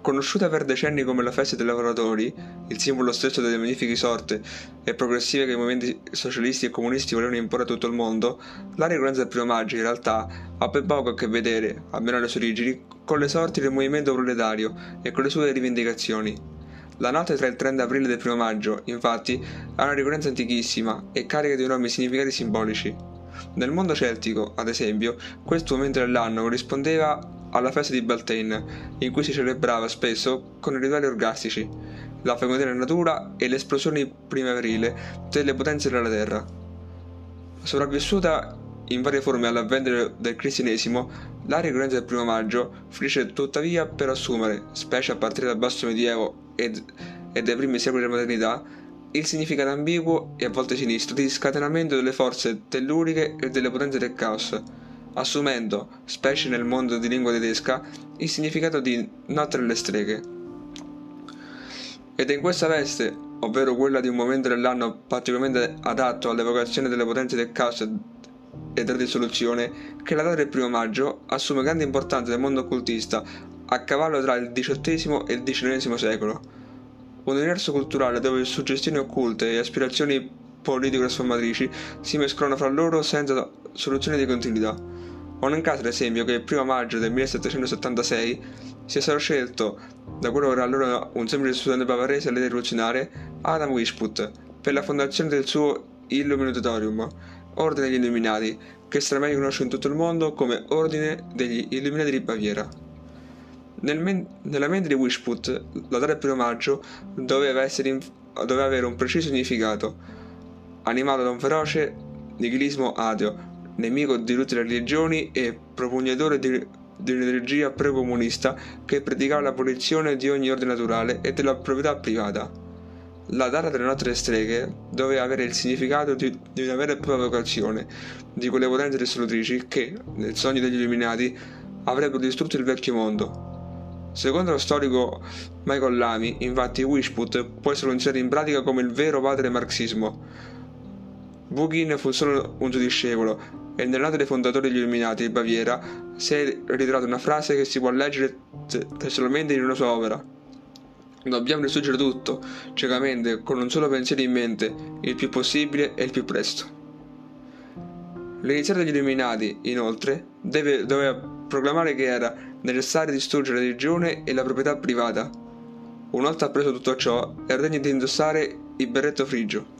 Conosciuta per decenni come la festa dei lavoratori, il simbolo stesso delle magnifiche sorte e progressive che i movimenti socialisti e comunisti volevano imporre a tutto il mondo, la ricorrenza del primo maggio in realtà ha ben poco a che vedere, almeno alle sue origini, con le sorti del movimento proletario e con le sue rivendicazioni. La notte tra il 30 aprile e il primo maggio, infatti, ha una ricorrenza antichissima e carica di enormi significati simbolici. Nel mondo celtico, ad esempio, questo momento dell'anno corrispondeva alla festa di Beltane, in cui si celebrava spesso con i rituali orgastici, la fecondità della natura e l'esplosione primaverile delle potenze della terra. Sopravvissuta in varie forme all'avvento del cristianesimo, la ricorrenza del primo maggio finisce tuttavia per assumere, specie a partire dal basso medioevo ed, e dai primi secoli della modernità, il significato ambiguo e a volte sinistro di scatenamento delle forze telluriche e delle potenze del caos, assumendo, specie nel mondo di lingua tedesca, il significato di notte delle streghe. Ed è in questa veste, ovvero quella di un momento dell'anno particolarmente adatto all'evocazione delle potenze del caos e della dissoluzione, che la data del primo maggio assume grande importanza nel mondo occultista a cavallo tra il XVIII e il XIX secolo. Un universo culturale dove suggestioni occulte e aspirazioni politico-trasformatrici si mescolano fra loro senza soluzione di continuità. Non è un caso, ad esempio, che il primo maggio del 1776 sia stato scelto da quello che era allora un semplice studente bavarese all'età rivoluzionaria, Adam Weishaupt, per la fondazione del suo Illuminatorium, Ordine degli Illuminati, che stranamente conosce in tutto il mondo come Ordine degli Illuminati di Baviera. Nel men- nella mente di Weishaupt, la data del primo maggio doveva, in- doveva avere un preciso significato, animato da un feroce nichilismo ateo, nemico di tutte le religioni e propugnatore di, un'energia precomunista che predicava l'abolizione di ogni ordine naturale e della proprietà privata. La data delle nostre streghe doveva avere il significato di, di una vera e propria vocazione, di quelle potenze risolutrici che, nel sogno degli illuminati, avrebbero distrutto il vecchio mondo. Secondo lo storico Michael Lamy, infatti, Wishput può essere considerato in pratica come il vero padre marxismo. Bugin fu solo un suo discepolo e nell'anno dei fondatori degli Illuminati di Baviera si è ritratta una frase che si può leggere testualmente in una sua opera. Dobbiamo distruggere tutto, ciecamente, con un solo pensiero in mente, il più possibile e il più presto. L'iniziato degli Illuminati, inoltre, deve, doveva proclamare che era necessario distruggere la religione e la proprietà privata. Una volta appreso tutto ciò, era degno di indossare il berretto frigio.